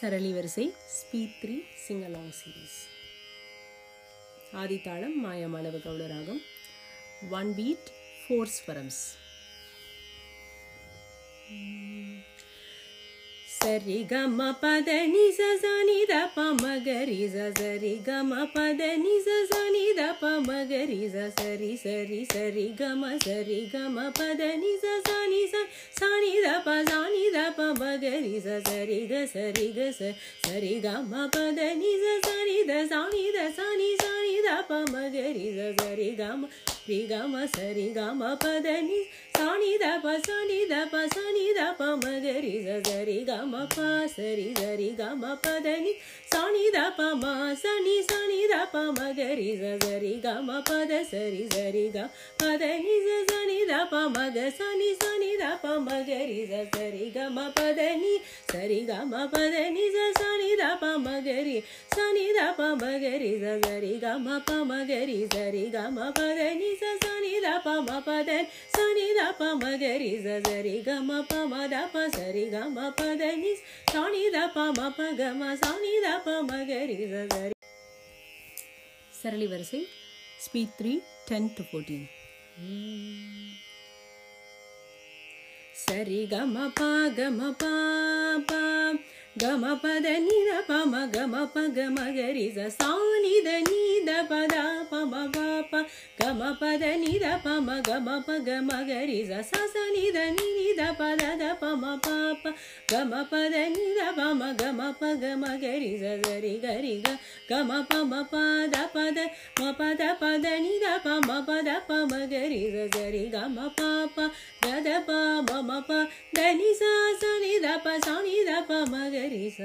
sarali varisai speed three sing along series Adi talam Mayamalava Gowla ragam one beat four swarams ಸರಿ ಗಮ ಪದ ನಿಜ ಜನಿ the ಪ ಮಗರಿ ಸ ಸರಿ ಗಮ ಪದ ನಿಜ ಜನಿ ದ ಪ ಮಗರಿ ಸ ಸರಿ ಸರಿ ಸರಿ ಗಮ ಸರಿ ಗಮ ಪದ ನಿಜ ಜನಿ ಸ ಸಾನಿ ದ ಪ ಸಾನಿ ದ ಪ ಮಗರಿ ಸ ಸರಿ ಗ ಸರಿ ಗ ಸರಿ ಗಮ ಪದ ನಿಜ ಸನಿ ದ ಸಾನಿ ದ ಸಾನಿ ಸ పమ గరి గరి గమ రి గమ సరి గమ పదని సాని ద ప సాని ద ప సాని ద పమ గరి గరి గమ ప సరి గరి గమ పదని సాని ద ప మ సని సాని ద ప మ గరి గరి గమ పద సరి సరి గ పదని సని ద ప మ గ సని సని ద ప మ గరి గరి గమ పదని సరి గమ పదని స ಪಮಗರಿ ಸನಿ ದ ಪಮಗರಿ ಸರಿ ಗಮ ಪಮಗರಿ ಸರಿ ಗಮ ಪಗನಿ ಸನಿ ದ ಪಮ ಪದ ಸನಿ ದ ಪಮಗರಿ ಸರಿ ಗಮ ಪಮ ದ ಪ ಸರಿ ಗಮ ಪದನಿ ಸಾಣಿ ದ ಪಮ ಪ ಗಮ ಸಾಣಿ ದ ಪಮಗರಿ ಸರಿ sarali varase speech three ten two fourteen ಸರಿ ಗಮ ಪ ಗಮ ಪಾ ಗಮ ಪದ ನಿದ ಪಮ ಗಮ ಪ ಗಮ ಗರಿ ಸ ಸಾನಿದ ನೀದ ಪದ ಪಮ ಪ ಗಮ ಪದ ನಿದ ಪಮ ಗಮ ಪ ಗಮ ಗರಿ ಸ ಸ ಸ ನಿದ ನಿ ನಿದ ಪದ ದ ಪಮ ಪ ಪ ಗಮ ಪದ ನಿದ ಪಮ ಗಮ ಪ ಗಮ ಗರಿ ಸ ಗರಿ ಗರಿ ಗ ಗಮ ಪಮ ಪದ ಪದ ಮ ಪದ ಪದ ನಿದ ಪಮ ಪದ ಪಮ ಗರಿ ಸ ಗರಿ ಗಮ ಪ ಪ ದ ದ ಪ ಮ ಮ ಪ ದ ನಿ ಸ ಸ ನಿ ದ ಪ ಸ ನಿ ದ ಪ ಮ ಗರಿ ಸ